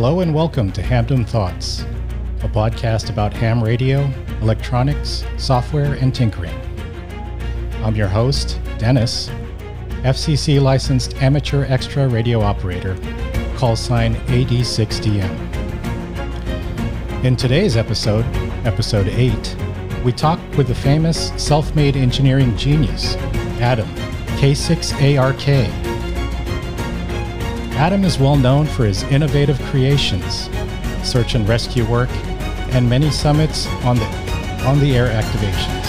Hello and welcome to Hamdom Thoughts, a podcast about ham radio, electronics, software, and tinkering. I'm your host, Dennis, FCC licensed amateur extra radio operator, call sign AD6DM. In today's episode, episode 8, we talk with the famous self made engineering genius, Adam, K6ARK. Adam is well known for his innovative creations, search and rescue work, and many summits on the, on the air activations.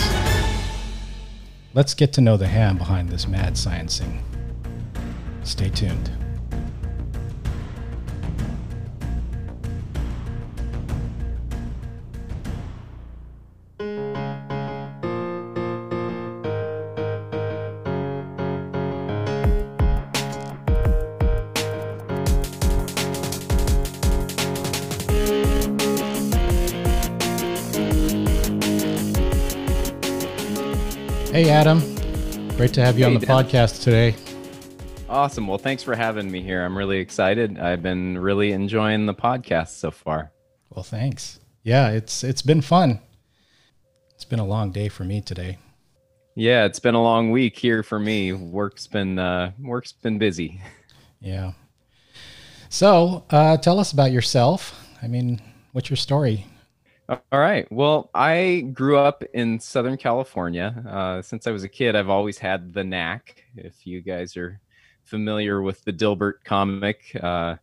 Let's get to know the ham behind this mad sciencing. Stay tuned. Great to have you Hey, on the Dan. podcast today. Awesome. Well, thanks for having me here. I'm really excited. I've been really enjoying the podcast so far. Well, thanks. Yeah, it's it's been fun. It's been a long day for me today. Yeah, it's been a long week here for me. Work's been uh, work's been busy. Yeah. So, uh, tell us about yourself. I mean, what's your story? All right. Well, I grew up in Southern California. Uh, since I was a kid, I've always had the knack. If you guys are familiar with the Dilbert comic, uh,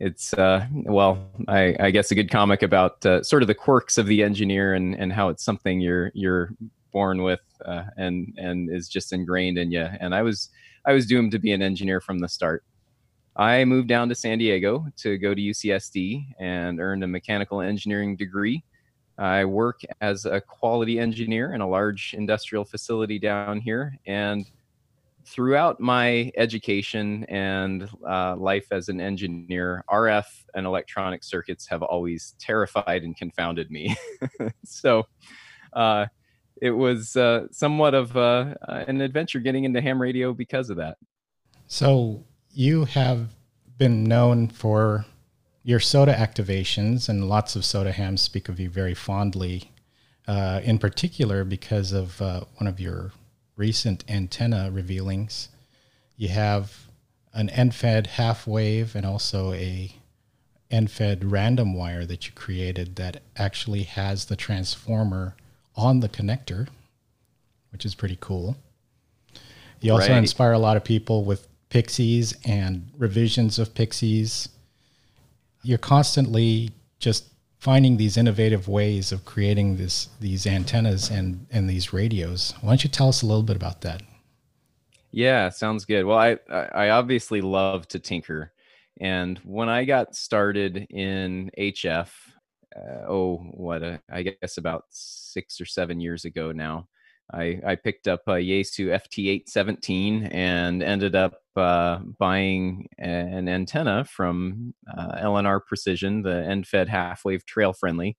it's uh, well, I, I guess a good comic about uh, sort of the quirks of the engineer and, and how it's something you're you're born with uh, and and is just ingrained in you. And I was I was doomed to be an engineer from the start. I moved down to San Diego to go to UCSD and earned a mechanical engineering degree. I work as a quality engineer in a large industrial facility down here. And throughout my education and uh, life as an engineer, RF and electronic circuits have always terrified and confounded me. so uh, it was uh, somewhat of uh, an adventure getting into ham radio because of that. So, you have been known for your SOTA activations, and lots of SOTA hams speak of you very fondly, uh, in particular because of uh, one of your recent antenna revealings. You have an end-fed half wave and also a end-fed random wire that you created that actually has the transformer on the connector, which is pretty cool. You also Right. inspire a lot of people with pixies and revisions of pixies. You're constantly just finding these innovative ways of creating this these antennas and and these radios. Why don't you tell us a little bit about that? Yeah, sounds good. Well, I I obviously love to tinker, and when I got started in HF, uh, oh, what a, I guess about six or seven years ago now, I I picked up a Yaesu FT817 and ended up uh, buying an antenna from uh, LNR Precision, the end-fed half-wave trail friendly.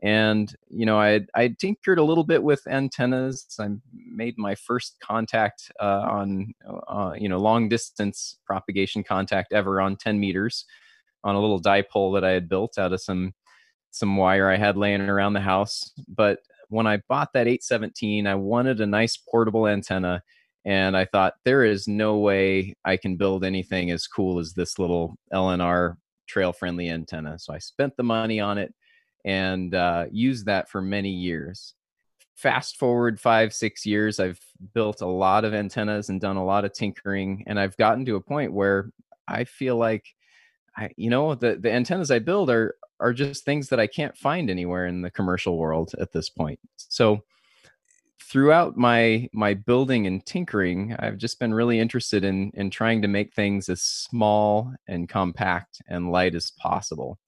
And you know i i tinkered a little bit with antennas. I made my first contact uh, on uh, you know long distance propagation contact ever on 10 meters on a little dipole that i had built out of some some wire i had laying around the house. But when i bought that 817 i wanted a nice portable antenna and i thought there is no way i can build anything as cool as this little lnr trail friendly antenna so i spent the money on it and uh, used that for many years. Fast forward five, six years, I've built a lot of antennas and done a lot of tinkering, and I've gotten to a point where I feel like, I, you know, the the antennas I build are are just things that I can't find anywhere in the commercial world at this point. So throughout my my building and tinkering i've just been really interested in in trying to make things as small and compact and light as possible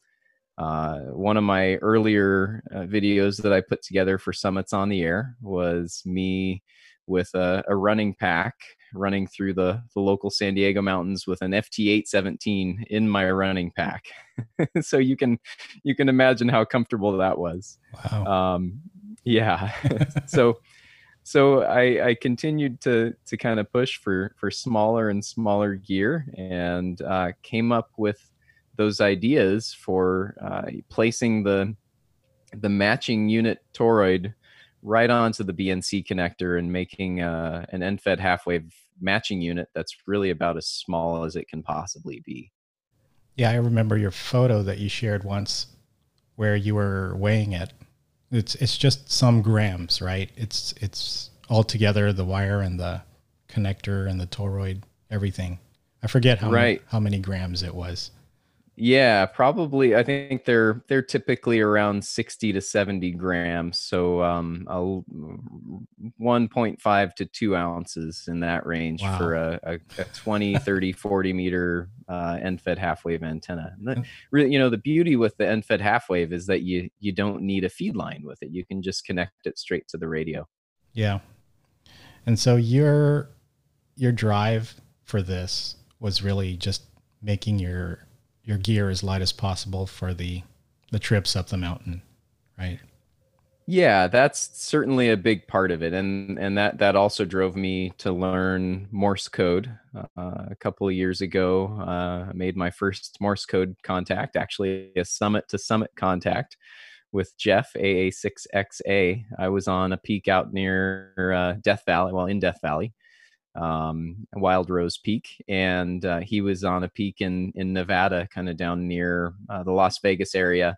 uh, one of my earlier uh, videos that I put together for Summits on the Air was me with a, a running pack running through the, the local San Diego mountains with an FT817 in my running pack. so you can you can imagine how comfortable that was. Wow. Um, yeah. so so I, I continued to to kind of push for for smaller and smaller gear and uh, came up with those ideas for uh, placing the the matching unit toroid right onto the BNC connector and making uh, an end-fed half-wave matching unit that's really about as small as it can possibly be. Yeah, I remember your photo that you shared once where you were weighing it. It's it's just some grams, right? It's it's all together the wire and the connector and the toroid, everything. I forget how right. many, how many grams it was. Yeah, probably. I think they're they're typically around sixty to seventy grams, so um, a, one point five to two ounces in that range wow. for a, a, a 20, 30, 40 meter uh, end-fed half-wave antenna. The, really, you know, the beauty with the end-fed half-wave is that you you don't need a feed line with it. You can just connect it straight to the radio. Yeah, and so your your drive for this was really just making your your gear as light as possible for the the trips up the mountain, right? Yeah, that's certainly a big part of it, and and that that also drove me to learn Morse code. Uh, a couple of years ago, uh, I made my first Morse code contact, actually a summit to summit contact with Jeff AA6XA. I was on a peak out near uh, Death Valley, well in Death Valley, um, Wild Rose Peak, and uh, he was on a peak in in Nevada, kind of down near uh, the Las Vegas area.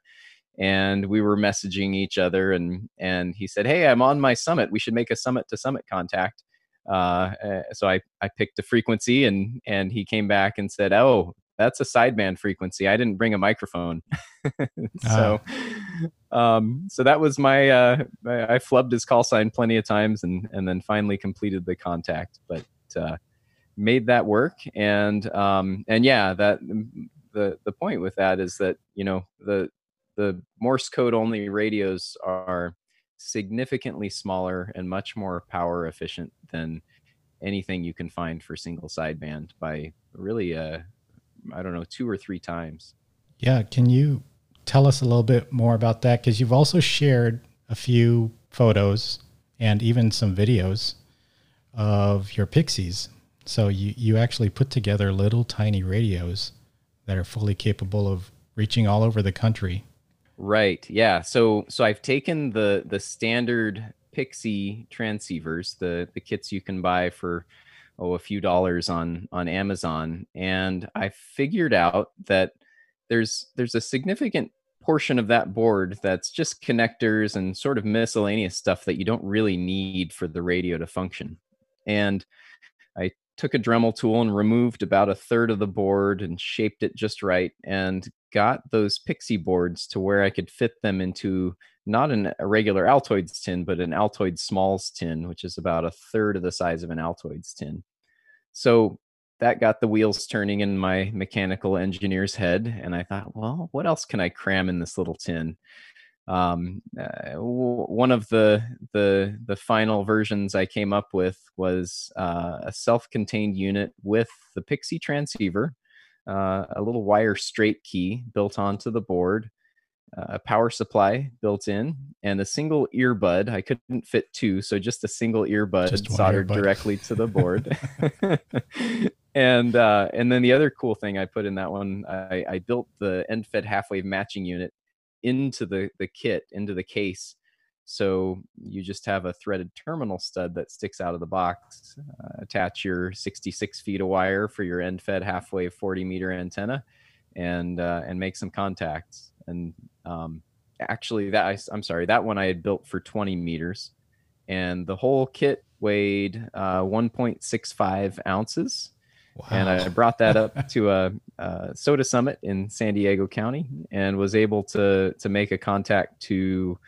And we were messaging each other, and and he said, "Hey, I'm on my summit. We should make a summit to summit contact." Uh, eh, so I I picked a frequency, and and he came back and said, "Oh, that's a sideband frequency. I didn't bring a microphone. so, uh. um, so that was my, uh, I flubbed his call sign plenty of times and, and then finally completed the contact, but, uh, made that work. And, um, and yeah, that the, the point with that is that, you know, the, the Morse code only radios are significantly smaller and much more power efficient than anything you can find for single sideband by really a I don't know, two or three times. Yeah. Can you tell us a little bit more about that? Because you've also shared a few photos and even some videos of your pixies. So you, you actually put together little tiny radios that are fully capable of reaching all over the country. Right. Yeah. So so I've taken the the standard Pixie transceivers, the the kits you can buy for oh a few dollars on on Amazon and I figured out that there's there's a significant portion of that board that's just connectors and sort of miscellaneous stuff that you don't really need for the radio to function. And I took a Dremel tool and removed about a third of the board and shaped it just right and got those Pixie boards to where I could fit them into not an, a regular Altoids tin, but an Altoid Smalls tin, which is about a third of the size of an Altoids tin. So that got the wheels turning in my mechanical engineer's head. And I thought, well, what else can I cram in this little tin? Um, uh, one of the the the final versions I came up with was uh, a self-contained unit with the Pixie transceiver, uh, a little wire straight key built onto the board, a power supply built in and a single earbud. I couldn't fit two, so just a single earbud soldered earbud. directly to the board. and uh, and then the other cool thing I put in that one, I, I built the end fed half wave matching unit into the the kit into the case. So you just have a threaded terminal stud that sticks out of the box. Uh, attach your 66 feet of wire for your end fed half wave 40 meter antenna, and uh, and make some contacts and um, actually that I, am sorry that one I had built for 20 meters, and the whole kit weighed uh, 1.65 ounces. Wow. And I brought that up to a, a, SOTA summit in San Diego County, and was able to to make a contact to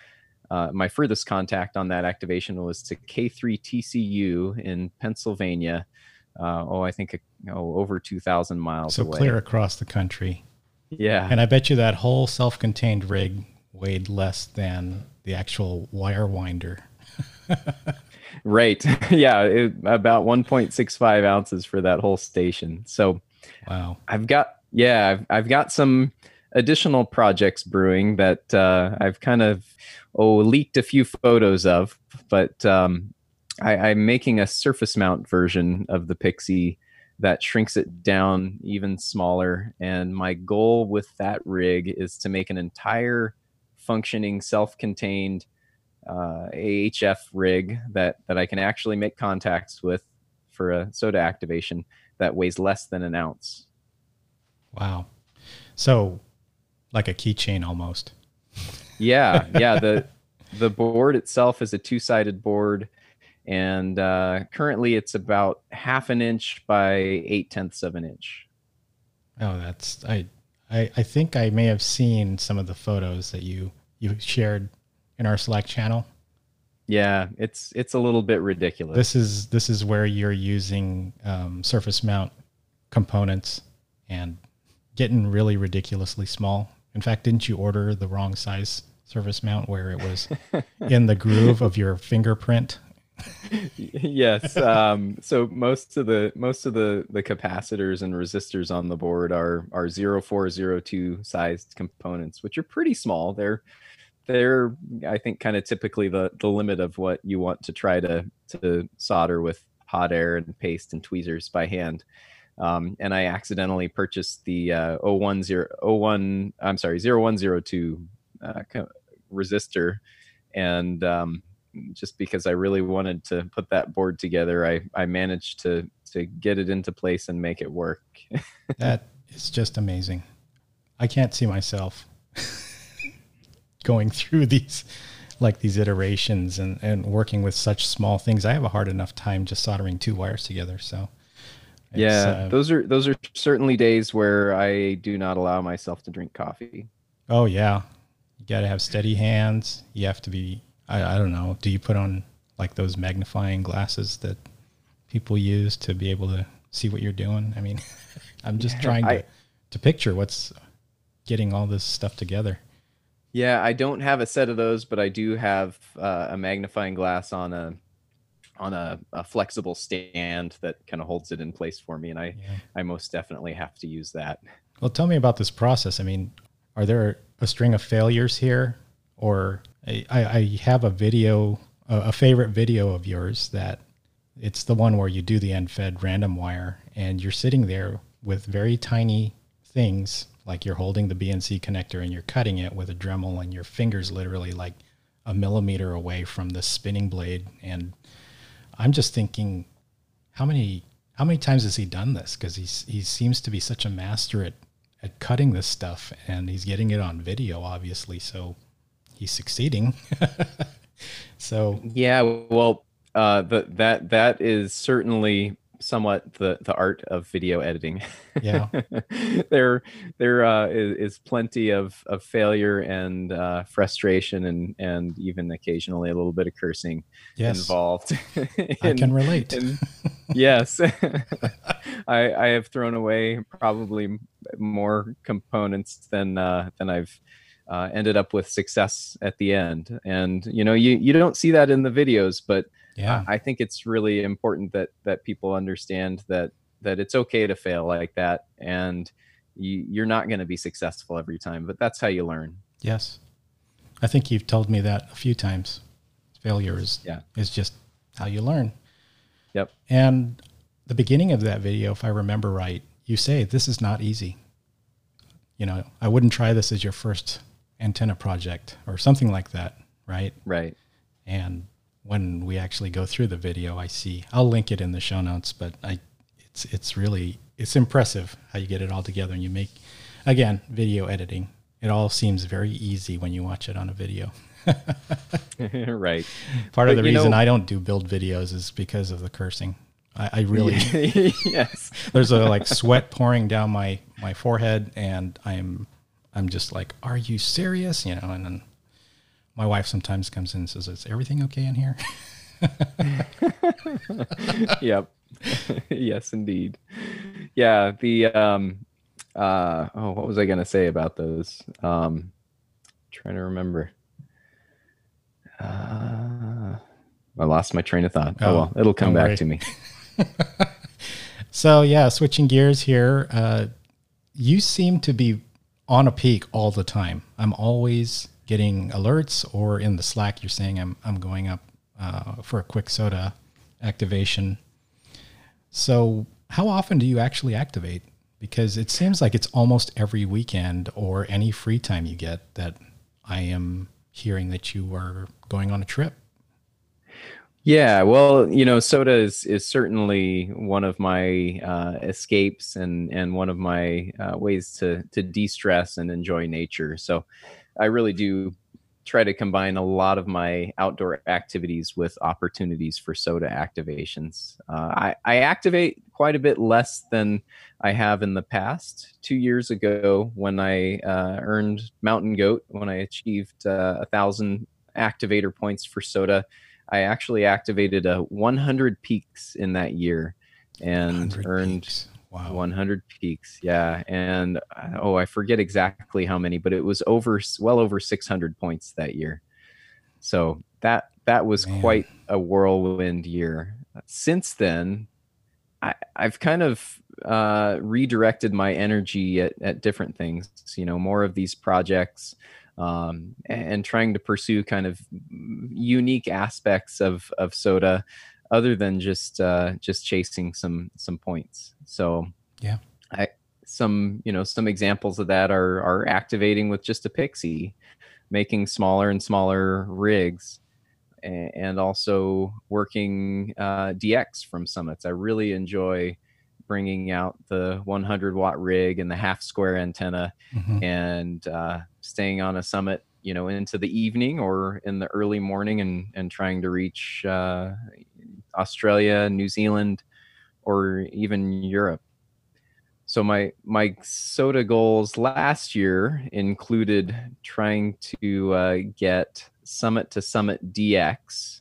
uh, my furthest contact on that activation was to K3TCU in Pennsylvania. Uh, oh, I think oh, over 2,000 miles so away. clear across the country. Yeah. And I bet you that whole self contained rig weighed less than the actual wire winder. right. yeah. It, about 1.65 ounces for that whole station. So, wow. I've got, yeah, I've, I've got some additional projects brewing that uh, I've kind of, oh, leaked a few photos of, but um, I, I'm making a surface mount version of the Pixie that shrinks it down even smaller. And my goal with that rig is to make an entire functioning, self-contained uh, AHF rig that that I can actually make contacts with for a SOTA activation that weighs less than an ounce. Wow. So like a keychain almost. Yeah, yeah. The the board itself is a two sided board, and uh, currently it's about half an inch by eight tenths of an inch. Oh, that's I, I I think I may have seen some of the photos that you you shared in our Slack channel. Yeah, it's it's a little bit ridiculous. This is this is where you're using um, surface mount components and getting really ridiculously small. In fact, didn't you order the wrong size surface mount where it was in the groove of your fingerprint? yes. Um, so most of the most of the the capacitors and resistors on the board are are 0402 sized components, which are pretty small. They're they're I think kind of typically the the limit of what you want to try to to solder with hot air and paste and tweezers by hand. Um, and I accidentally purchased the uh, 010, 01, I'm sorry, 0102 uh, resistor. And um, just because I really wanted to put that board together, I, I managed to, to get it into place and make it work. that is just amazing. I can't see myself going through these like these iterations and, and working with such small things. I have a hard enough time just soldering two wires together. So yeah, uh, those are those are certainly days where I do not allow myself to drink coffee. Oh yeah, you got to have steady hands. You have to be. I, I don't know. Do you put on like those magnifying glasses that people use to be able to see what you're doing? I mean, I'm just trying to I, to picture what's getting all this stuff together. Yeah, I don't have a set of those, but I do have uh, a magnifying glass on a on a, a flexible stand that kind of holds it in place for me and i yeah. i most definitely have to use that. Well tell me about this process. I mean are there a string of failures here? Or i, I have a video a favorite video of yours that it's the one where you do the end fed random wire and you're sitting there with very tiny things like you're holding the bnc connector and you're cutting it with a dremel and your fingers literally like a millimeter away from the spinning blade and I'm just thinking, how many how many times has he done this? Because he seems to be such a master at at cutting this stuff, and he's getting it on video, obviously. So he's succeeding. so yeah, well, uh, the, that that is certainly somewhat the the art of video editing. Yeah, there there uh, is, is, plenty of of failure and uh, frustration and and even occasionally a little bit of cursing yes. involved. in, I can relate. In, yes, I I have thrown away probably more components than uh, than I've. Uh, ended up with success at the end and you know you you don't see that in the videos but yeah. Uh, I think it's really important that that people understand that that it's okay to fail like that and you, you're not going to be successful every time but that's how you learn. Yes. I think you've told me that a few times. Failure is yeah. is just how you learn. Yep. And the beginning of that video if i remember right you say this is not easy. You know i wouldn't try this as your first antenna project or something like that right? Right. And when we actually go through the video, I see. I'll link it in the show notes, but I, it's it's really it's impressive how you get it all together and you make, again, video editing. It all seems very easy when you watch it on a video. right. Part but of the reason know, I don't do build videos is because of the cursing. I, I really yes. there's a like sweat pouring down my my forehead, and I'm I'm just like, are you serious? You know, and then my wife sometimes comes in and says, "Is everything okay in here?" yep. yes, indeed. Yeah. The um. Uh. Oh, what was I gonna say about those? Um. Trying to remember. Uh, I lost my train of thought. Oh, oh well, it'll come back worry. to me. so yeah, switching gears here. Uh, you seem to be on a peak all the time. I'm always getting alerts, or in the Slack, you're saying I'm I'm going up uh, for a quick SOTA activation. So how often do you actually activate? Because it seems like it's almost every weekend or any free time you get that I am hearing that you are going on a trip. Yeah, well, you know, SOTA is is certainly one of my uh, escapes and and one of my uh, ways to to de stress and enjoy nature. So, I really do try to combine a lot of my outdoor activities with opportunities for SOTA activations. Uh, I, I, activate quite a bit less than I have in the past. Two years ago, when I uh, earned Mountain Goat, when I achieved uh, a thousand activator points for SOTA, I actually activated a 100 peaks in that year and earned peaks. Wow. 100 peaks. Yeah. And oh, I forget exactly how many, but it was over, well over 600 points that year. So that, that was Man. quite a whirlwind year. Since then, I, I've kind of uh, redirected my energy at, at different things, you know, more of these projects um, and trying to pursue kind of unique aspects of, of SOTA other than just uh, just chasing some some points. So yeah, I some you know some examples of that are are activating with just a pixie, making smaller and smaller rigs, and also working uh, DX from summits. I really enjoy bringing out the 100 watt rig and the half square antenna mm-hmm. and uh, staying on a summit you know into the evening or in the early morning and and trying to reach uh, Australia, New Zealand, or even Europe. So my my SOTA goals last year included trying to uh, get Summit to Summit DX,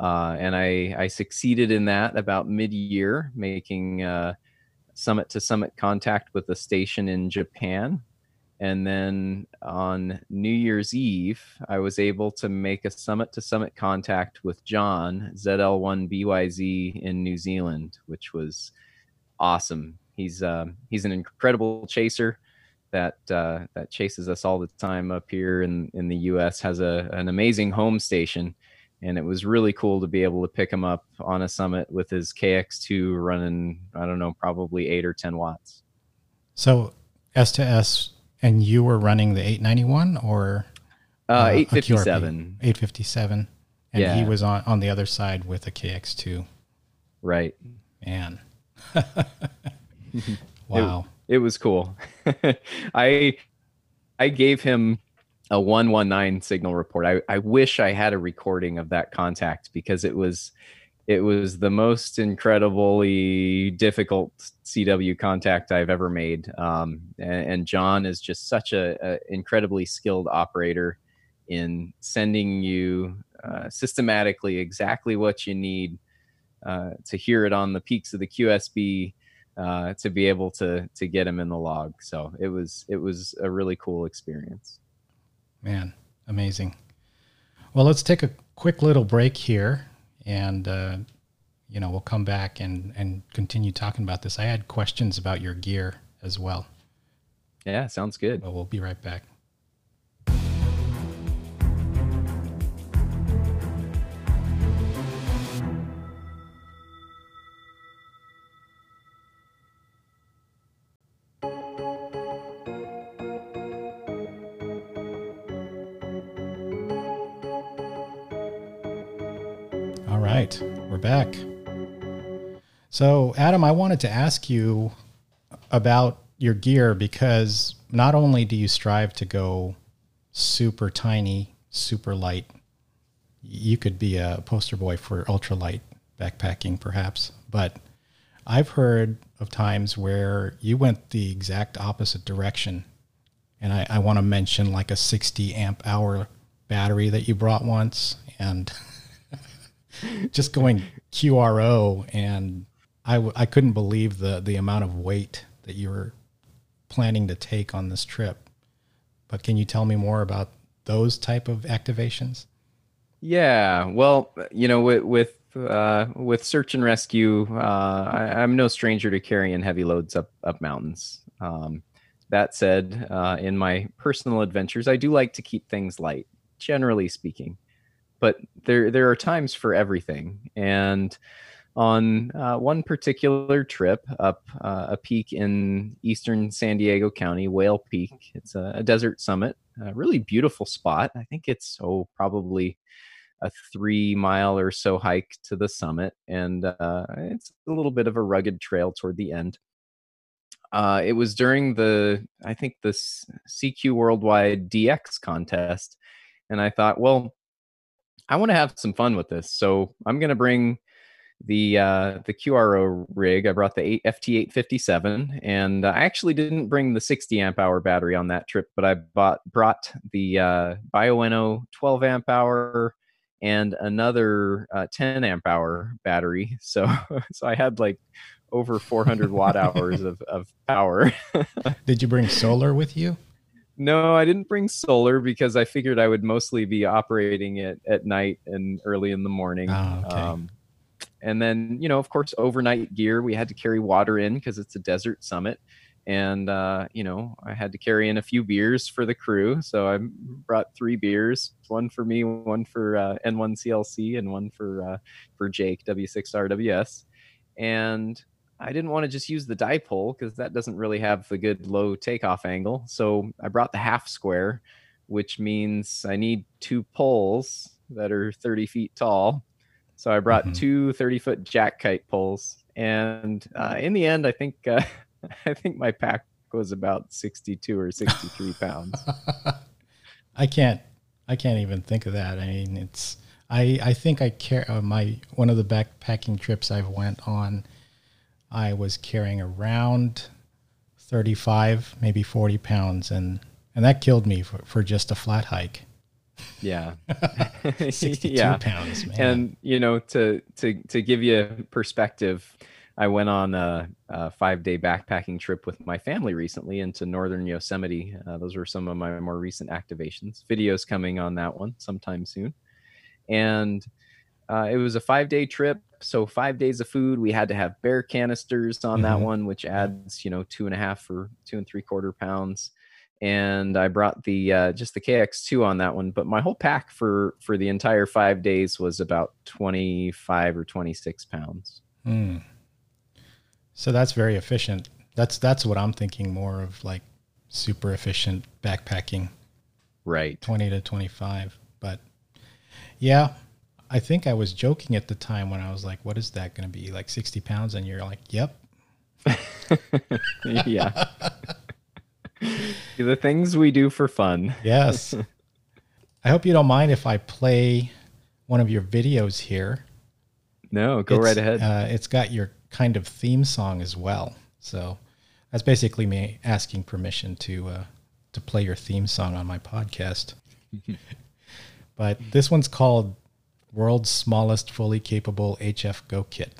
uh, and I I succeeded in that about mid year, making uh, Summit to Summit contact with a station in Japan and then on New Year's Eve, I was able to make a summit to summit contact with John, ZL1BYZ in New Zealand, which was awesome. He's uh, he's an incredible chaser that uh, that chases us all the time up here in, in the US, has a, an amazing home station. And it was really cool to be able to pick him up on a summit with his KX2 running, I don't know, probably eight or 10 watts. So S to S and you were running the 891 or uh, 857. 857. And yeah. he was on, on the other side with a KX2. Right. Man. wow. It, it, was cool. I I gave him a 119 signal report. I, I wish I had a recording of that contact because it was it was the most incredibly difficult CW contact I've ever made. Um, and, and, John is just such a, a, incredibly skilled operator in sending you uh, systematically exactly what you need uh, to hear it on the peaks of the QSB uh, to be able to to get him in the log. So it was it was a really cool experience. Man, amazing. Well, let's take a quick little break here and uh, you know we'll come back and and continue talking about this. I had questions about your gear as well. Yeah, sounds good. But we'll be right back. Right, we're back. So, Adam, I wanted to ask you about your gear because not only do you strive to go super tiny, super light, you could be a poster boy for ultralight backpacking, perhaps, but I've heard of times where you went the exact opposite direction. And I, I want to mention like a 60 amp hour battery that you brought once and just going QRO, and I couldn't believe the the amount of weight that you were planning to take on this trip. But can you tell me more about those type of activations? Yeah, well, you know, with with uh, with search and rescue, uh, I, am no stranger to carrying heavy loads up up mountains. Um, that said, uh, in my personal adventures, I do like to keep things light, generally speaking but there there are times for everything and on uh, one particular trip up uh, a peak in eastern San Diego County, Whale Peak. It's a, a desert summit, a really beautiful spot. I think it's oh probably a three mile or so hike to the summit, and uh, it's a little bit of a rugged trail toward the end. Uh, it was during the I think this CQ Worldwide DX contest, and I thought, well, I want to have some fun with this, so I'm going to bring the uh, the QRO rig. I brought the FT857, and I actually didn't bring the 60 amp hour battery on that trip, but I bought brought the uh, Bioenno 12 amp hour and another uh, 10 amp hour battery. So so I had like over 400 watt hours of, of power. Did you bring solar with you? No, I didn't bring solar because I figured I would mostly be operating it at night and early in the morning. Oh, okay. Um, and then you know of course overnight gear we had to carry water in because it's a desert summit and uh, you know i had to carry in a few beers for the crew so i brought three beers one for me one for uh, n1clc and one for uh, for jake w6rws and i didn't want to just use the dipole because that doesn't really have the good low takeoff angle so i brought the half square which means i need two poles that are 30 feet tall so I brought mm-hmm. two 30 foot Jackite poles, and uh, in the end, I think uh, I think my pack was about 62 or 63 pounds. I can't I can't even think of that. I mean, it's I I think I care uh, my one of the backpacking trips I've went on. I was carrying around 35, maybe 40 pounds, and and that killed me for, for just a flat hike. Yeah. 62 yeah. pounds, man. And you know, to to to give you perspective, I went on a, a five day backpacking trip with my family recently into northern Yosemite. Uh, those were some of my more recent activations. Videos coming on that one sometime soon. And uh, it was a five day trip. So, five days of food. We had to have bear canisters on mm-hmm. that one, which adds, you know, two and a half or two and three quarter pounds and I brought the uh, just the KX2 on that one. But my whole pack for for the entire five days was about 25 or 26 pounds. Mm. So that's very efficient. That's that's what I'm thinking more of like super efficient backpacking. Right. 20 to 25. But yeah, I think I was joking at the time when I was like, what is that going to be? Like 60 pounds? And you're like, yep. yeah. the things we do for fun. Yes. I hope you don't mind if I play one of your videos here. No, go it's, right ahead. Uh, it's got your kind of theme song as well. So that's basically me asking permission to uh, to play your theme song on my podcast. but this one's called World's Smallest Fully Capable HF Go Kit.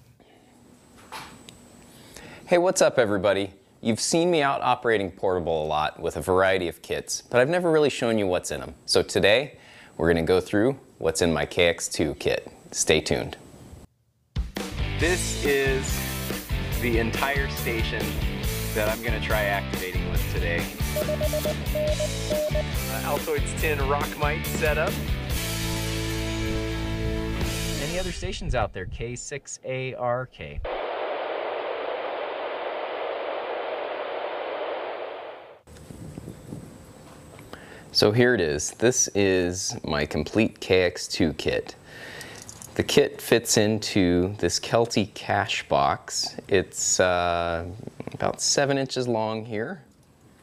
Hey, what's up, everybody? You've seen me out operating portable a lot with a variety of kits, but I've never really shown you what's in them. So today, we're gonna go through what's in my KX2 kit. Stay tuned. This is the entire station that I'm gonna try activating with today. Uh, Altoids 10 Rock Rockmite setup. Any other stations out there? K6ARK. So here it is. This is my complete KX2 kit. The kit fits into this Kelty cash box. It's uh, about seven inches long here.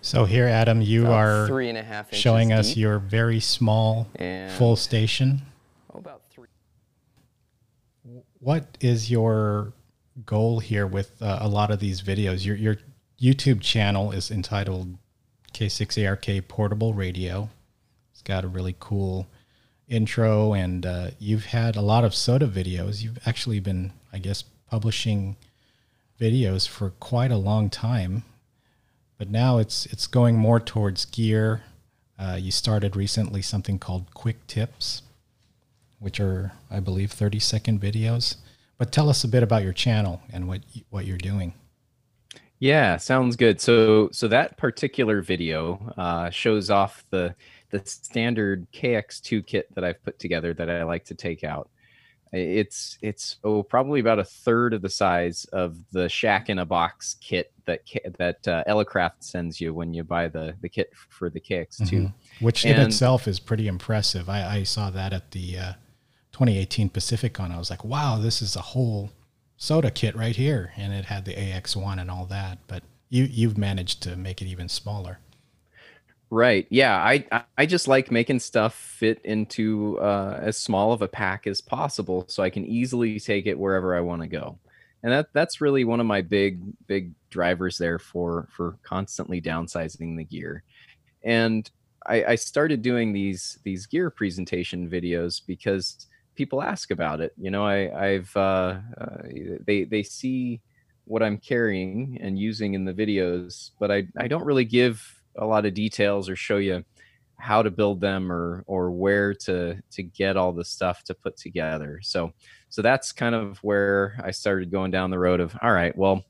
So here, Adam, you are three and a half showing us deep. your very small and full station. What is your goal here with uh, a lot of these videos? Your your YouTube channel is entitled K6ARK portable radio. It's got a really cool intro, and uh, you've had a lot of SOTA videos. You've actually been, I guess, publishing videos for quite a long time, but now it's it's going more towards gear. Uh, you started recently something called Quick Tips, which are, I believe, 30 second videos. But tell us a bit about your channel and what what you're doing. Yeah, sounds good. So so that particular video uh, shows off the the standard KX2 kit that I've put together that I like to take out. it's it's oh probably about a third of the size of the shack in a box kit that that uh, Elecraft sends you when you buy the the kit for the KX2 mm-hmm. which and, in itself is pretty impressive i, I saw that at the uh, 2018 pacificon i was like wow this is a whole SOTA kit right here and it had the ax1 and all that but you you've managed to make it even smaller Right. Yeah. I I just like making stuff fit into uh, as small of a pack as possible, so I can easily take it wherever I want to go, and that that's really one of my big big drivers there for for constantly downsizing the gear, and I, I started doing these these gear presentation videos because people ask about it. You know, I I've uh, uh, they they see what I'm carrying and using in the videos, but I I don't really give a lot of details or show you how to build them or or where to to get all the stuff to put together so so that's kind of where i started going down the road of all right well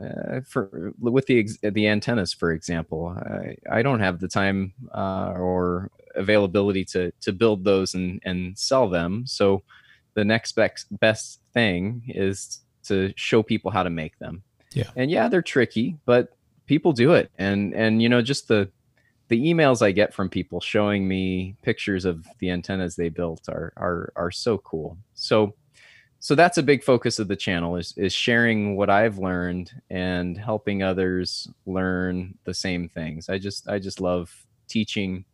uh, for with the the antennas for example i, I don't have the time uh, or availability to to build those and and sell them. So the next best best thing is to show people how to make them. Yeah. And yeah they're tricky but people do it. And and you know just the the emails i get from people showing me pictures of the antennas they built are are are so cool. So so that's a big focus of the channel is is sharing what i've learned and helping others learn the same things. I just i just love teaching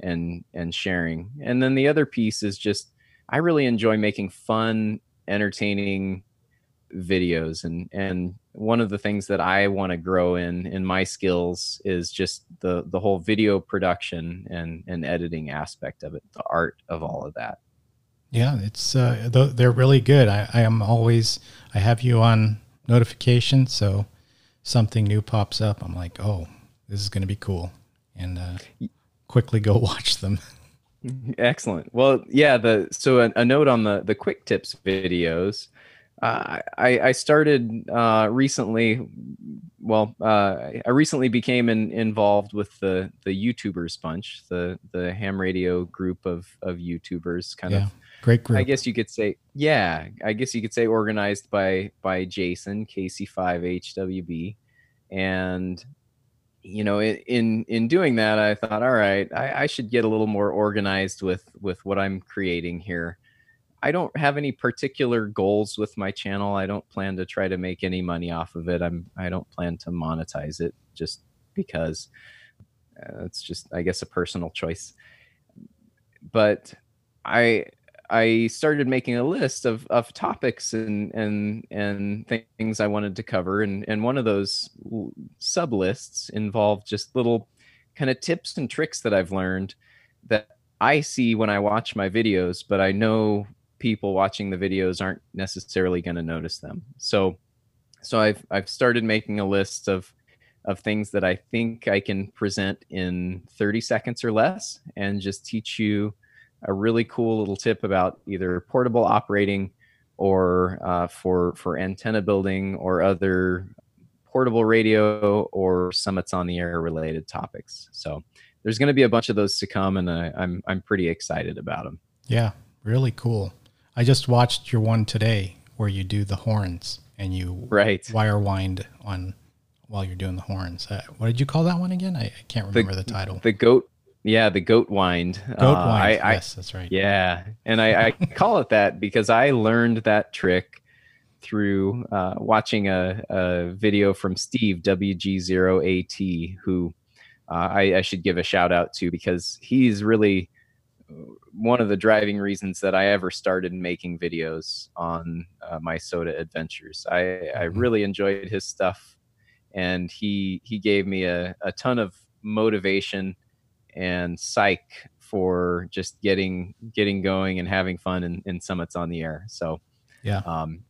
and and sharing and then the other piece is just i really enjoy making fun entertaining videos and and one of the things that I want to grow in in my skills is just the the whole video production and and editing aspect of it, the art of all of that. Yeah, it's uh, they're really good. I, I am always I have you on notification, so something new pops up. I'm like, oh, this is going to be cool, and uh, quickly go watch them. Excellent. Well, yeah. The so a, a note on the the quick tips videos uh, I, I started uh, recently. Well, uh, I recently became in, involved with the the YouTubers bunch, the the ham radio group of of YouTubers, kind yeah, of great group. I guess you could say, yeah, I guess you could say organized by by Jason KC5HWB, and you know, in in doing that, I thought, all right, I, I should get a little more organized with with what I'm creating here I don't have any particular goals with my channel. I don't plan to try to make any money off of it. I'm I don't plan to monetize it just because uh, it's just I guess a personal choice. But I I started making a list of, of topics and and and things I wanted to cover, and and one of those sub lists involved just little kind of tips and tricks that I've learned that I see when I watch my videos, but I know people watching the videos aren't necessarily going to notice them. So so I've I've started making a list of of things that I think I can present in 30 seconds or less and just teach you a really cool little tip about either portable operating or uh, for for antenna building or other portable radio or summits on the air related topics. So there's going to be a bunch of those to come, and I, I'm I'm pretty excited about them. Yeah, really cool. I just watched your one today where you do the horns and you right. wire wind on while you're doing the horns. Uh, what did you call that one again? I, I can't remember the, the, title. The goat. Yeah, the goat wind. Goat uh, wind. I, yes, that's right. Yeah, and I, I call it that because I learned that trick through uh, watching a, a, video from Steve WG0AT, who uh, I, I, should give a shout out to because he's really one of the driving reasons that I ever started making videos on uh, my SOTA adventures. I, I mm-hmm. really enjoyed his stuff, and he he gave me a, a ton of motivation and psych for just getting getting going and having fun in, in summits on the air. So yeah, um,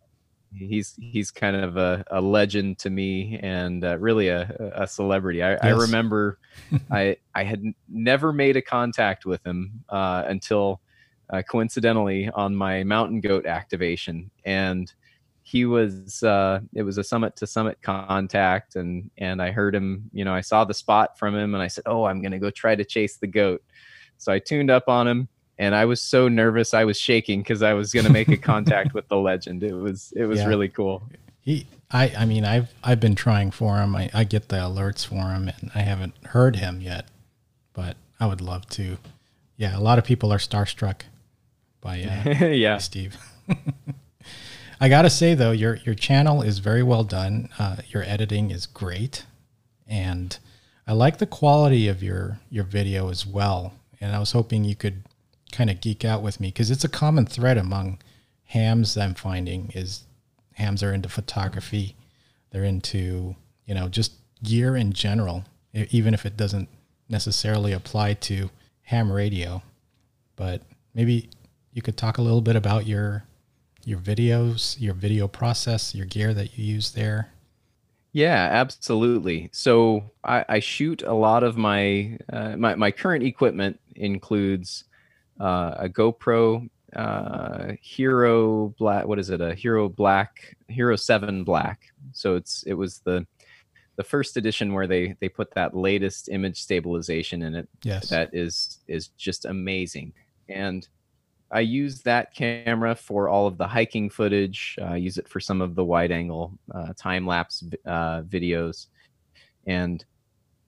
he's he's kind of a, a legend to me and uh, really a, a celebrity. I, yes. I remember I I had never made a contact with him uh, until uh, coincidentally on my mountain goat activation, and he was uh, it was a summit to summit contact, and and I heard him. You know, I saw the spot from him, and I said, "Oh, I'm gonna go try to chase the goat." So I tuned up on him and I was so nervous. I was shaking because I was going to make a contact with the legend. It was it was Yeah. really cool. He, I, I mean, I've I've been trying for him. I, I get the alerts for him, and I haven't heard him yet, but I would love to. Yeah, a lot of people are starstruck by uh, yeah. Steve. I gotta say though, your your channel is very well done. Uh, your editing is great, and I like the quality of your your video as well. And I was hoping you could kind of geek out with me because it's a common thread among hams I'm finding is hams are into photography, they're into you know just gear in general, even if it doesn't necessarily apply to ham radio. But maybe you could talk a little bit about your your videos, your video process, your gear that you use there. Yeah, absolutely. So I, I shoot a lot of my uh, my my current equipment includes uh, a GoPro uh, Hero Black. What is it? A Hero Black Hero Seven Black. So it's it was the the first edition where they they put that latest image stabilization in it Yes. that is is just amazing and i use that camera for all of the hiking footage. Uh, i use it for some of the wide angle uh, time lapse uh, videos. And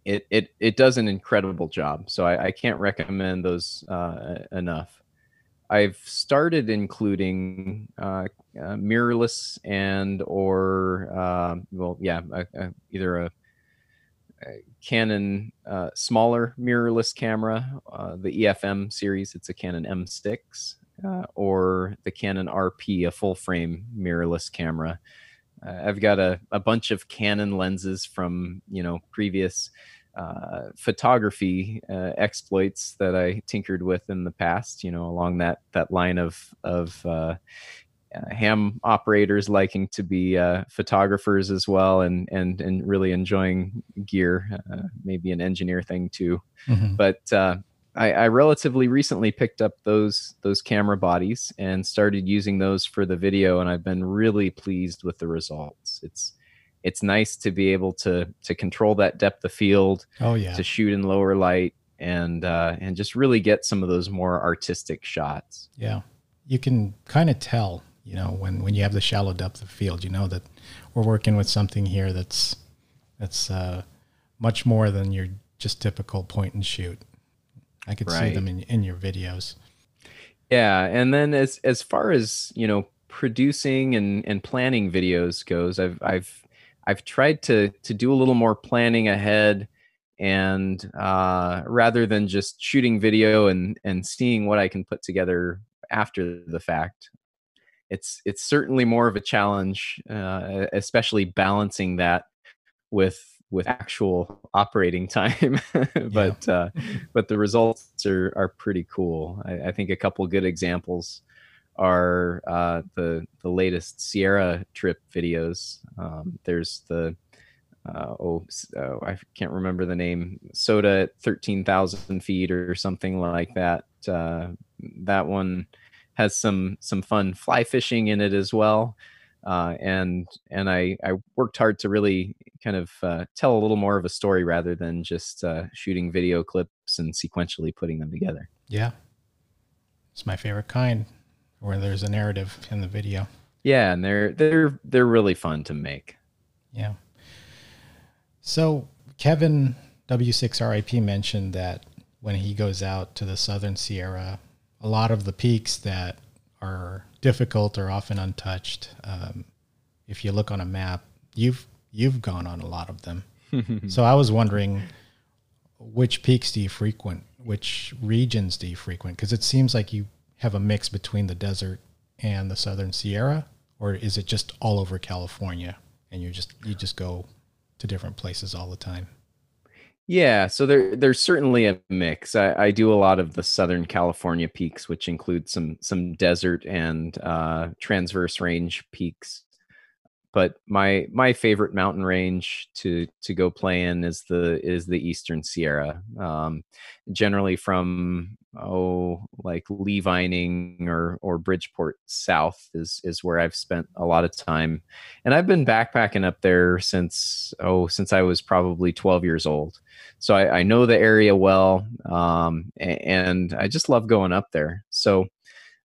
it, it it does an incredible job. So i, I can't recommend those uh, enough. I've started including uh, uh, mirrorless and or well yeah either a Canon uh, smaller mirrorless camera, uh, the EFM series. It's a Canon M6, uh, or the Canon RP, a full frame mirrorless camera. Uh, I've got a, a bunch of Canon lenses from you know previous uh, photography uh, exploits that I tinkered with in the past. You know, along that that line of of uh, ham operators liking to be uh, photographers as well and and and really enjoying gear uh, maybe an engineer thing too Mhm. but uh, I, I relatively recently picked up those those camera bodies and started using those for the video and i've been really pleased with the results it's it's nice to be able to to control that depth of field Oh yeah. to shoot in lower light and uh, and just really get some of those more artistic shots Yeah. You can kind of tell, you know, when, when you have the shallow depth of field, you know that we're working with something here that's that's uh, much more than your just typical point and shoot. I could see them in, in your videos. Yeah, and then as as far as you know, producing and and planning videos goes, I've I've I've tried to to do a little more planning ahead, and uh, rather than just shooting video and and seeing what I can put together after the fact, it's it's certainly more of a challenge, uh, especially balancing that with with actual operating time. but uh, but the results are are pretty cool. I, I think a couple good examples are uh, the the latest Sierra trip videos. Um, there's the uh, oh, oh I can't remember the name. SOTA at thirteen thousand feet or something like that. Uh, that one has some some fun fly fishing in it as well. Uh, and and I, I worked hard to really kind of uh, tell a little more of a story rather than just uh, shooting video clips and sequentially putting them together. Yeah. It's my favorite kind where there's a narrative in the video. Yeah, and they're they're they're really fun to make. Yeah. So Kevin W6RIP mentioned that when he goes out to the Southern Sierra, a lot of the peaks that are difficult are often untouched. Um, if you look on a map, you've you've gone on a lot of them. so I was wondering, which peaks do you frequent? Which regions do you frequent? Because it seems like you have a mix between the desert and the Southern Sierra, or is it just all over California and you just you just go to different places all the time? Yeah, so there there's certainly a mix. I, I do a lot of the Southern California peaks, which include some some desert and uh, transverse range peaks. But my my favorite mountain range to to go play in is the is the Eastern Sierra. Um, generally from oh like Lee Vining or or Bridgeport South is is where I've spent a lot of time, and I've been backpacking up there since oh since I was probably 12 years old. So I, I know the area well, um, and I just love going up there. So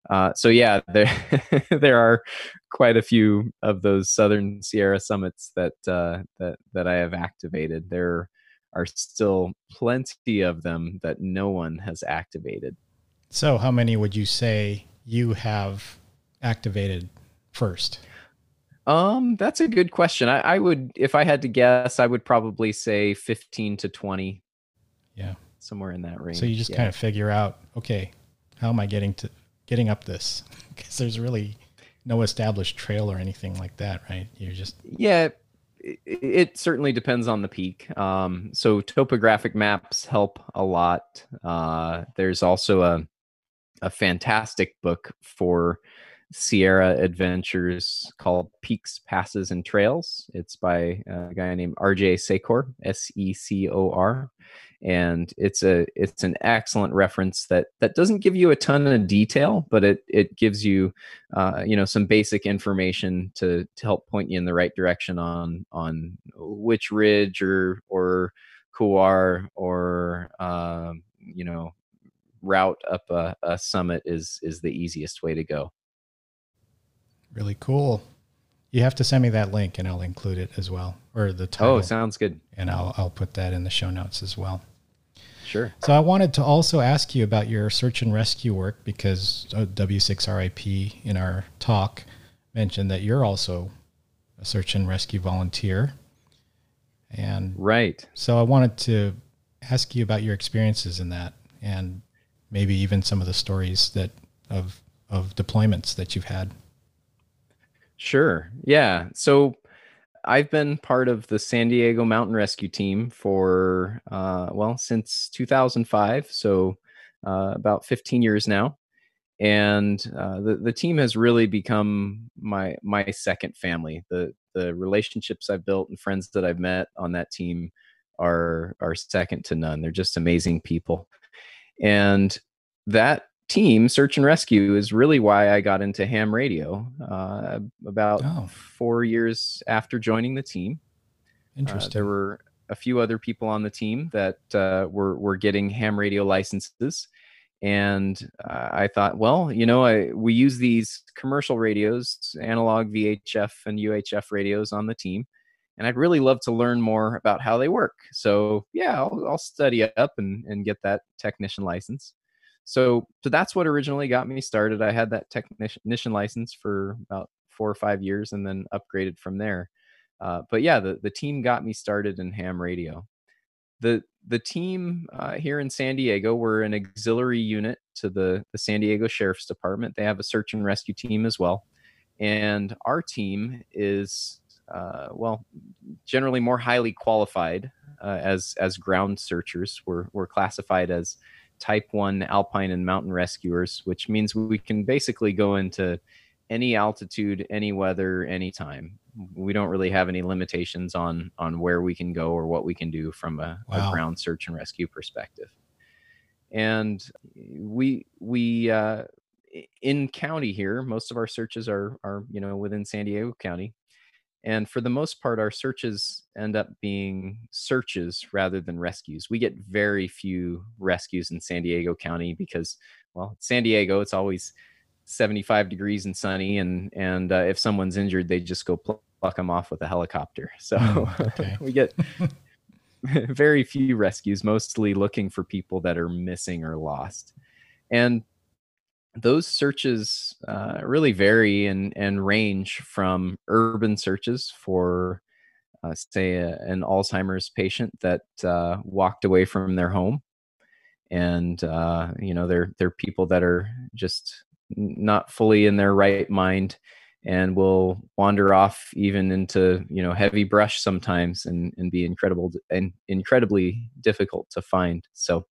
uh, so yeah, there there are quite a few of those southern Sierra summits that uh, that that I have activated. There are still plenty of them that no one has activated. So, how many would you say you have activated first? Um, that's a good question. I, I would, if I had to guess, I would probably say fifteen to twenty. Yeah, somewhere in that range. So you just yeah. kind of figure out, okay, how am I getting to getting up this because there's really no established trail or anything like that, right? You're just yeah. It, it certainly depends on the peak. Um, so topographic maps help a lot. Uh, there's also a a fantastic book for Sierra adventures called Peaks, Passes, and Trails. It's by a guy named R.J. Secor, S E C O R, and it's a it's an excellent reference that that doesn't give you a ton of detail but it it gives you uh, you know some basic information to to help point you in the right direction on on which ridge or or couloir or uh, you know route up a, a summit is is the easiest way to go. Really cool you have to send me that link and I'll include it as well, or the title. Oh, sounds good. And I'll I'll put that in the show notes as well. Sure. So I wanted to also ask you about your search and rescue work because uh, W6RIP in our talk mentioned that you're also a search and rescue volunteer. And right. So I wanted to ask you about your experiences in that and maybe even some of the stories that of of deployments that you've had. Sure. Yeah. So I've been part of the San Diego Mountain Rescue Team for, uh, well, since 2005. So uh, about 15 years now. And uh, the, the team has really become my my second family. The the relationships I've built and friends that I've met on that team are are second to none. They're just amazing people. And that team, Search and Rescue, is really why I got into ham radio uh, about oh. four years after joining the team. Interesting. Uh, there were a few other people on the team that uh, were were getting ham radio licenses, and uh, I thought, well, you know, I, we use these commercial radios, analog VHF and UHF radios on the team, and I'd really love to learn more about how they work. So yeah, I'll, I'll study up and and get that technician license so so that's what originally got me started. I had that technician license for about four or five years and then upgraded from there. Uh, but yeah the, the team got me started in ham radio. The the team uh, here in san diego were an auxiliary unit to the, the san diego sheriff's department. They have a search and rescue team as well. And our team is uh, well generally more highly qualified uh, as as ground searchers. We're, we're classified as type 1 alpine and mountain rescuers, which means we can basically go into any altitude, any weather, anytime. We don't really have any limitations on on where we can go or what we can do from a, wow. a ground search and rescue perspective. And we we uh, in county here, most of our searches are are you know within San Diego County. And for the most part, our searches end up being searches rather than rescues. We get very few rescues in San Diego County because, well, San Diego, it's always 75 degrees and sunny. And, and uh, if someone's injured, they just go pluck, pluck them off with a helicopter. So mm, okay. we get very few rescues, mostly looking for people that are missing or lost. And those searches uh, really vary and, and range from urban searches for, uh, say, a, an Alzheimer's patient that uh, walked away from their home, and uh, you know they're they're people that are just not fully in their right mind and will wander off even into you know heavy brush sometimes and, and be incredible and incredibly difficult to find. So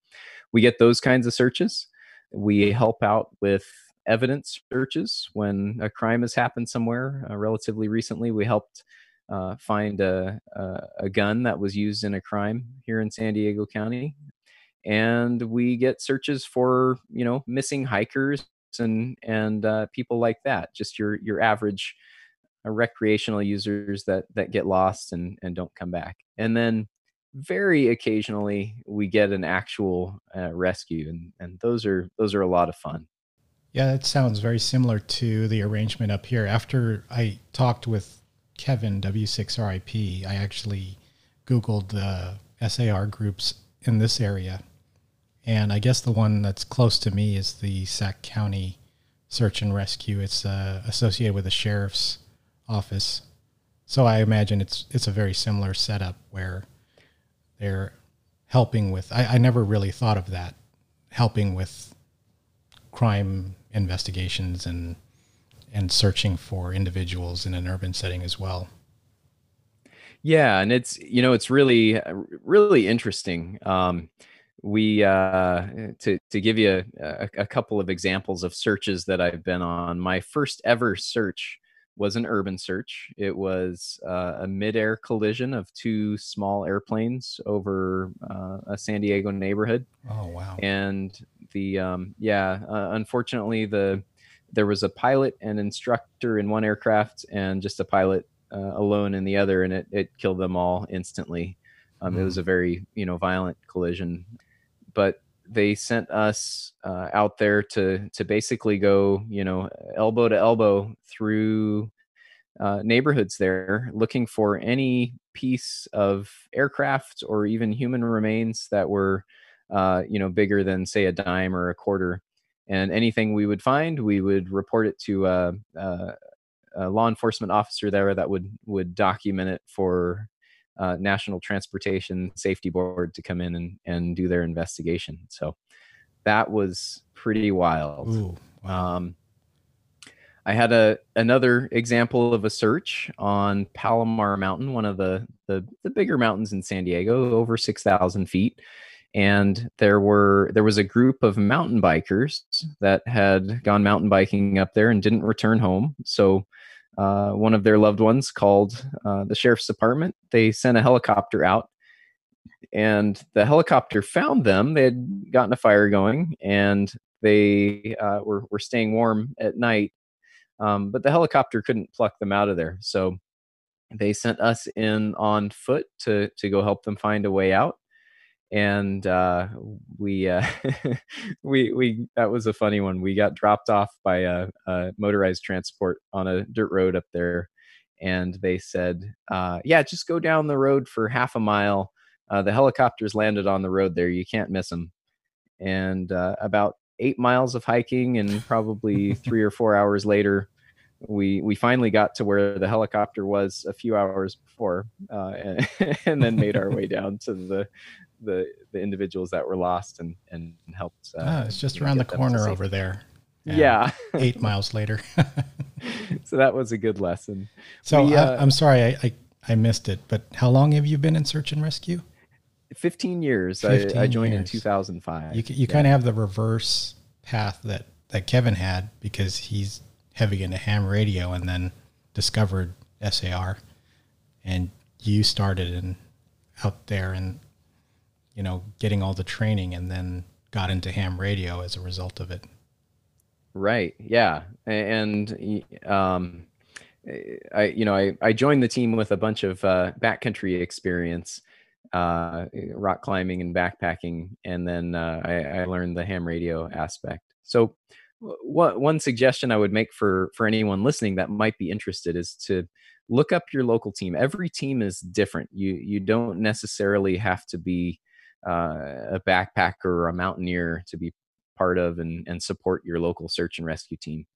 we get those kinds of searches we help out with evidence searches when a crime has happened somewhere. Uh, relatively recently, we helped uh, find a, a, a gun that was used in a crime here in San Diego County, and we get searches for you know missing hikers and and uh, people like that. Just your your average uh, recreational users that that get lost and and don't come back. And then very occasionally we get an actual uh, rescue, and and those are those are a lot of fun. Yeah, that sounds very similar to the arrangement up here. After I talked with Kevin W6RIP, I actually Googled the SAR groups in this area. And I guess the one that's close to me is the Sac County Search and Rescue. It's uh, associated with the sheriff's office. So I imagine it's it's a very similar setup where they're helping with. I, I never really thought of that, helping with crime investigations and and searching for individuals in an urban setting as well. Yeah, and it's you know it's really really interesting. Um, we uh, to to give you a, a, couple of examples of searches that I've been on. My first ever search was an urban search. It was uh, a midair collision of two small airplanes over uh, a San Diego neighborhood. Oh wow! And the um, yeah, uh, unfortunately the there was a pilot and instructor in one aircraft and just a pilot uh, alone in the other, and it it killed them all instantly. Um, mm. It was hmm. a very you know violent collision but they sent us uh, out there to to basically go you know elbow to elbow through uh, neighborhoods there looking for any piece of aircraft or even human remains that were uh, you know bigger than say a dime or a quarter. And anything we would find we would report it to a, a, a law enforcement officer there that would would document it for uh, National Transportation Safety Board to come in and, and do their investigation. So that was pretty wild. Ooh, wow. um, I had a another example of a search on Palomar Mountain, one of the the, the bigger mountains in San Diego, over six thousand feet. And there were there was a group of mountain bikers that had gone mountain biking up there and didn't return home. So uh, one of their loved ones called uh, the sheriff's department. They sent a helicopter out, and the helicopter found them. They had gotten a fire going, and they uh, were were staying warm at night. Um, but the helicopter couldn't pluck them out of there, so they sent us in on foot to to go help them find a way out and uh, we uh, we we that was a funny one. We got dropped off by a, a, motorized transport on a dirt road up there, and they said, uh, "Yeah, just go down the road for half a mile. Uh, the helicopters landed on the road there. You can't miss them." And uh, about eight miles of hiking, and probably three or four hours later, we we finally got to where the helicopter was a few hours before, uh, and, and, then made our way down to the the the individuals that were lost and and helped. Uh, ah, it's just around the corner over there. Yeah, eight miles later. so that was a good lesson. So we, uh, I, am sorry I, I, I missed it, but how long have you been in search and rescue? 15 years. 15 I, I, joined years. in 2005. You you yeah. kind of have the reverse path that that Kevin had because he's heavy into ham radio and then discovered SAR, and you started in out there and you know, getting all the training and then got into ham radio as a result of it. Right. Yeah. And, um, I, you know, I, I joined the team with a bunch of uh, backcountry experience, uh, rock climbing and backpacking, and then uh, I, I learned the ham radio aspect. So, what one suggestion I would make for for anyone listening that might be interested is to look up your local team. Every team is different. You you don't necessarily have to be uh, a backpacker or a mountaineer to be part of and, and support your local search and rescue team.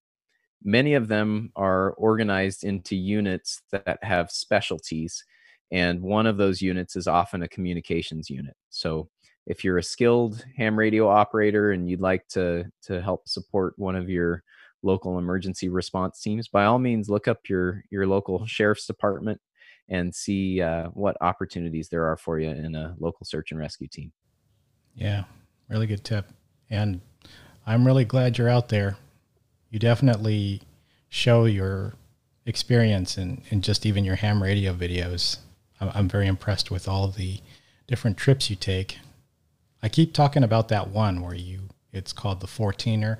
Many of them are organized into units that have specialties, and one of those units is often a communications unit. So, if you're a skilled ham radio operator and you'd like to to help support one of your local emergency response teams, by all means, look up your your local sheriff's department and see uh, what opportunities there are for you in a local search and rescue team. Yeah, really good tip. And I'm really glad you're out there. you definitely show your experience and in, in just even your ham radio videos. I'm, I'm very impressed with all the different trips you take. I keep talking about that one where you it's called the 14er,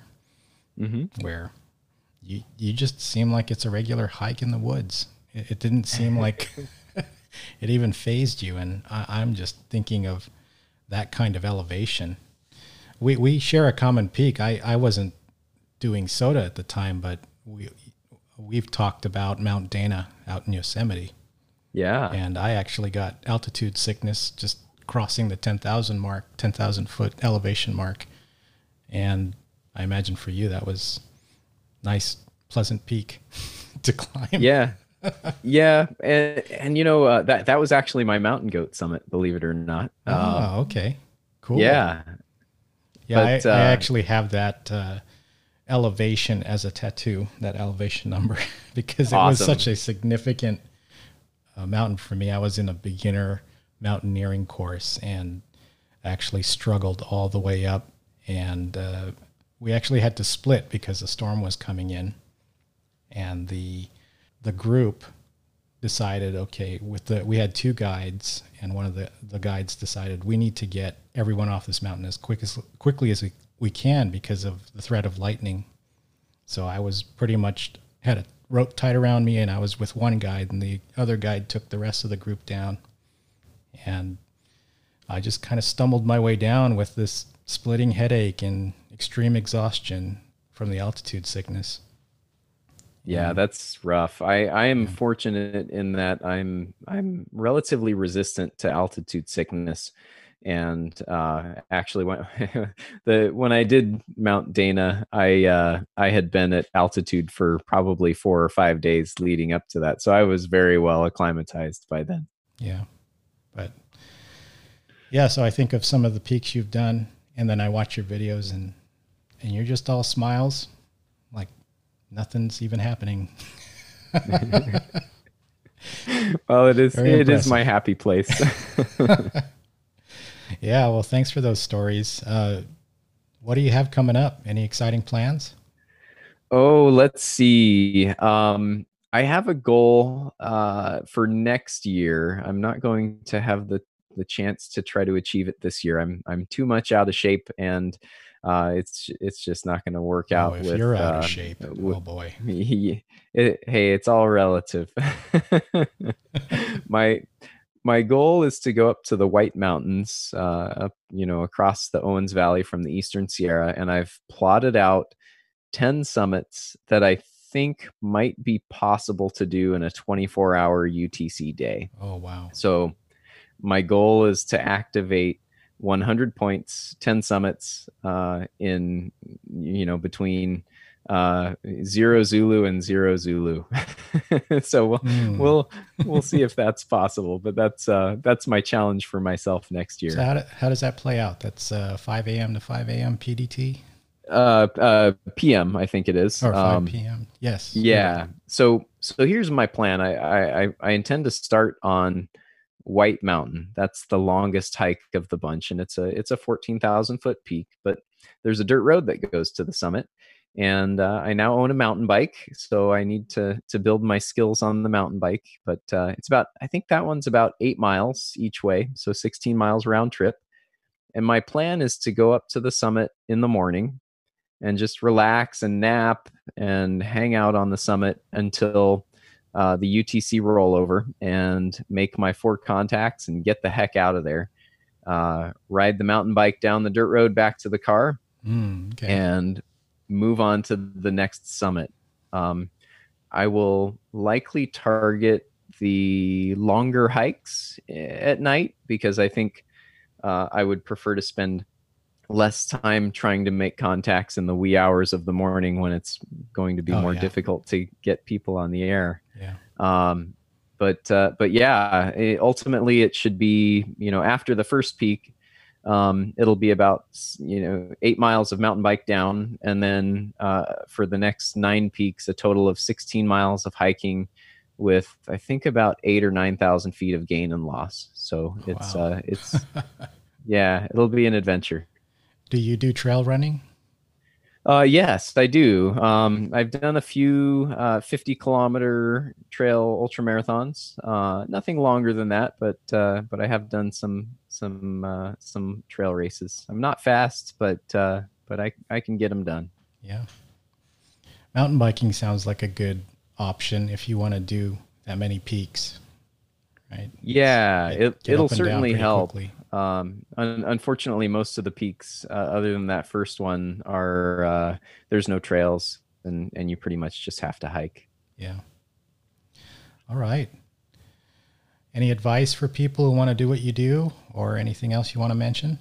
Mm-hmm. where you you just seem like it's a regular hike in the woods. It, it didn't seem like it even fazed you, and I, I'm just thinking of that kind of elevation. We we share a common peak. I I wasn't doing SOTA at the time, but we we've talked about Mount Dana out in Yosemite, Yeah. and I actually got altitude sickness just crossing the 10,000 mark, 10,000 foot elevation mark. And I imagine for you that was nice, pleasant peak to climb. Yeah. Yeah. And, and you know, uh, that, that was actually my mountain goat summit, believe it or not. Oh, okay. Cool. yeah. Yeah, But, I, I uh, actually have that uh, elevation as a tattoo, that elevation number, because it was such a significant uh, mountain for me. I was in a beginner mountaineering course and actually struggled all the way up. And uh, we actually had to split because the storm was coming in. And the the group decided, okay, with the we had two guides, and one of the the guides decided we need to get everyone off this mountain as quick as quickly as we, we can because of the threat of lightning. So I was pretty much had a rope tied around me, and I was with one guide, and the other guide took the rest of the group down, and I just kind of stumbled my way down with this splitting headache and extreme exhaustion from the altitude sickness. Yeah, that's rough. I, I am fortunate in that I'm I'm relatively resistant to altitude sickness, and uh, actually when the when I did Mount Dana, I uh, I had been at altitude for probably four or five days leading up to that, so I was very well acclimatized by then. Yeah. But yeah, so I think of some of the peaks you've done and then I watch your videos and and you're just all smiles like nothing's even happening. Well, it is Very it is impressive. my happy place. Yeah, well thanks for those stories. Uh what do you have coming up? Any exciting plans? Oh, let's see. Um, I have a goal uh, for next year. I'm not going to have the the chance to try to achieve it this year. I'm I'm too much out of shape, and uh, it's it's just not going to work out. oh, if with, you're out uh, of shape. with- oh boy. it, hey, it's all relative. my my goal is to go up to the White Mountains, uh, up you know across the Owens Valley from the Eastern Sierra, and I've plotted out ten summits that I think might be possible to do in a 24 hour UTC day. Oh wow. So my goal is to activate 100 points, 10 summits uh, in you know between uh, zero Zulu and zero Zulu. so we'll, Hmm. we'll we'll see if that's possible. But that's uh, that's my challenge for myself next year. So how, do, how does that play out? That's uh, 5 a.m. to 5 a.m. PDT Uh, uh, PM, I think it is. or 5 Um, p.m. Yes. Yeah. So so here's my plan. I, I I- I intend to start on White Mountain. That's the longest hike of the bunch, and it's a it's a fourteen thousand foot peak. But there's a dirt road that goes to the summit, and uh, I now own a mountain bike, so I need to to build my skills on the mountain bike. But uh, it's about I think that one's about eight miles each way, so sixteen miles round trip. And my plan is to go up to the summit in the morning and just relax and nap and hang out on the summit until uh, the UTC rollover and make my four contacts and get the heck out of there. Uh, ride the mountain bike down the dirt road back to the car Mm, okay. and move on to the next summit. Um, I will likely target the longer hikes at night because I think uh, I would prefer to spend less time trying to make contacts in the wee hours of the morning when it's going to be Oh, more yeah. difficult to get people on the air yeah. um but uh but yeah it, ultimately it should be you know after the first peak um it'll be about you know eight miles of mountain bike down and then uh for the next nine peaks a total of 16 miles of hiking with i think about eight or nine thousand feet of gain and loss so it's Wow. uh it's yeah it'll be an adventure Do you do trail running? Uh, yes, I do. Um, I've done a few uh, 50 kilometer trail ultra marathons. Uh, nothing longer than that, but uh, but I have done some some uh, some trail races. I'm not fast, but uh, but I I can get them done. Yeah. Mountain biking sounds like a good option if you want to do that many peaks, right? Yeah, it get it'll up and down certainly help. Um, un- unfortunately, most of the peaks, uh, other than that first one, are uh, there's no trails, and and you pretty much just have to hike. Yeah. All right. Any advice for people who want to do what you do or anything else you want to mention?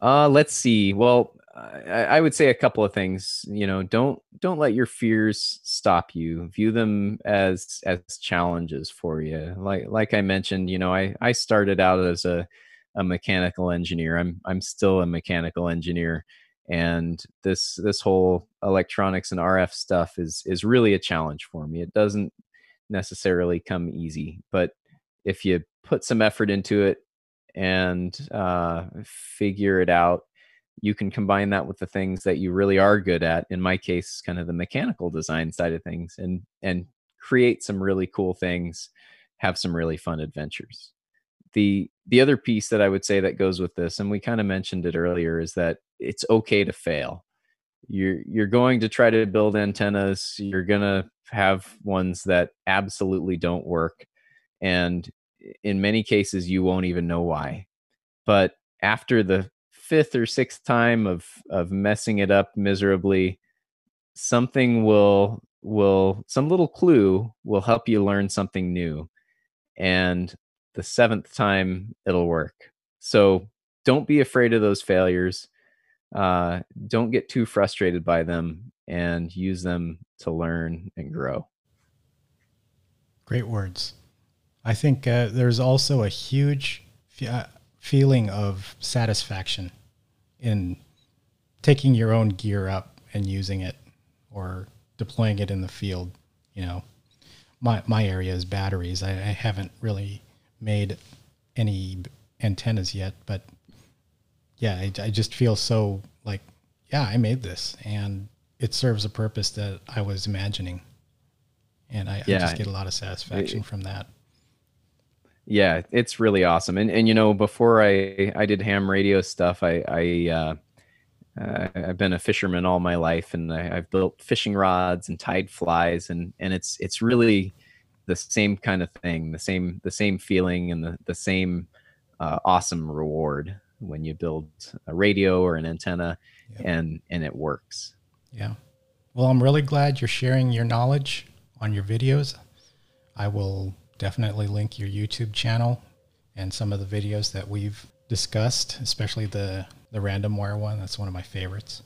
Uh, let's see. Well, I, I would say a couple of things. You know, don't don't let your fears stop you. View them as as challenges for you. Like like I mentioned, you know, I I started out as a a mechanical engineer. I'm I'm still a mechanical engineer, and this this whole electronics and RF stuff is is really a challenge for me. It doesn't necessarily come easy, but if you put some effort into it and uh, figure it out you can combine that with the things that you really are good at in my case kind of the mechanical design side of things and and create some really cool things have some really fun adventures. The the other piece that i would say that goes with this and we kind of mentioned it earlier is that it's okay to fail. You're you're going to try to build antennas you're going to have ones that absolutely don't work and in many cases you won't even know why. But after the fifth or sixth time of of messing it up miserably something will will some little clue will help you learn something new. And the seventh time it'll work. So don't be afraid of those failures. Uh, don't get too frustrated by them and use them to learn and grow. Great words. I think uh, there's also a huge fe- uh, feeling of satisfaction in taking your own gear up and using it or deploying it in the field. You know, my, my area is batteries. I, I haven't really made any antennas yet, but yeah, I, I just feel so like, yeah, I made this and it serves a purpose that I was imagining. And I, I just get a lot of satisfaction from that. Yeah it's really awesome and and you know before i i did ham radio stuff i i uh uh, I've been a fisherman all my life, and I, I've built fishing rods and tied flies, and and it's it's really the same kind of thing, the same the same feeling, and the the same uh, awesome reward when you build a radio or an antenna, Yep. and and it works. Yeah. Well, I'm really glad you're sharing your knowledge on your videos. I will definitely link your YouTube channel and some of the videos that we've discussed, especially the the random wire one. That's one of my favorites.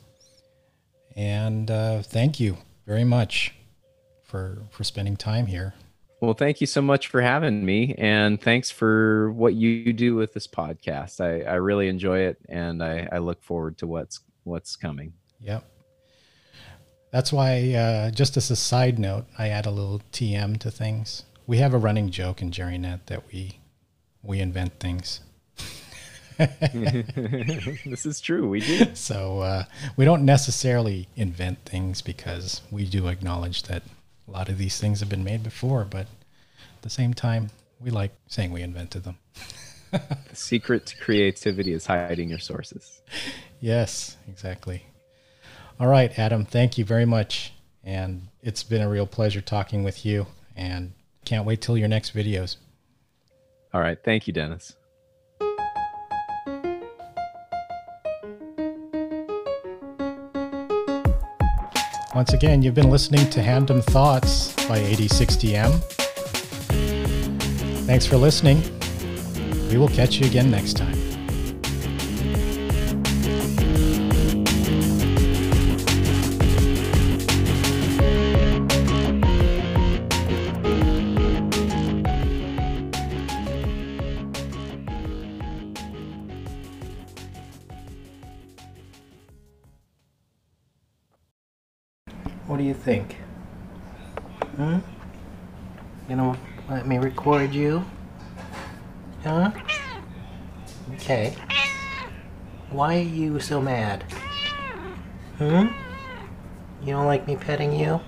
And uh, thank you very much for for spending time here. Well, thank you so much for having me, and thanks for what you do with this podcast. I, I really enjoy it, and I, I look forward to what's what's coming. Yep. That's why, uh, just as a side note, I add a little TM to things. We have a running joke in JerryNet that we we invent things. this is true. We do. So uh, we don't necessarily invent things because we do acknowledge that a lot of these things have been made before, but at the same time, we like saying we invented them. The secret to creativity is hiding your sources. Yes, exactly. All right, Adam, thank you very much. And it's been a real pleasure talking with you and can't wait till your next videos. All right. Thank you, Dennis. Once again, you've been listening to Hamdom Thoughts by AD6DM. Thanks for listening. We will catch you again next time. Record you? Huh? Okay. Why are you so mad? Hmm? You don't like me petting you?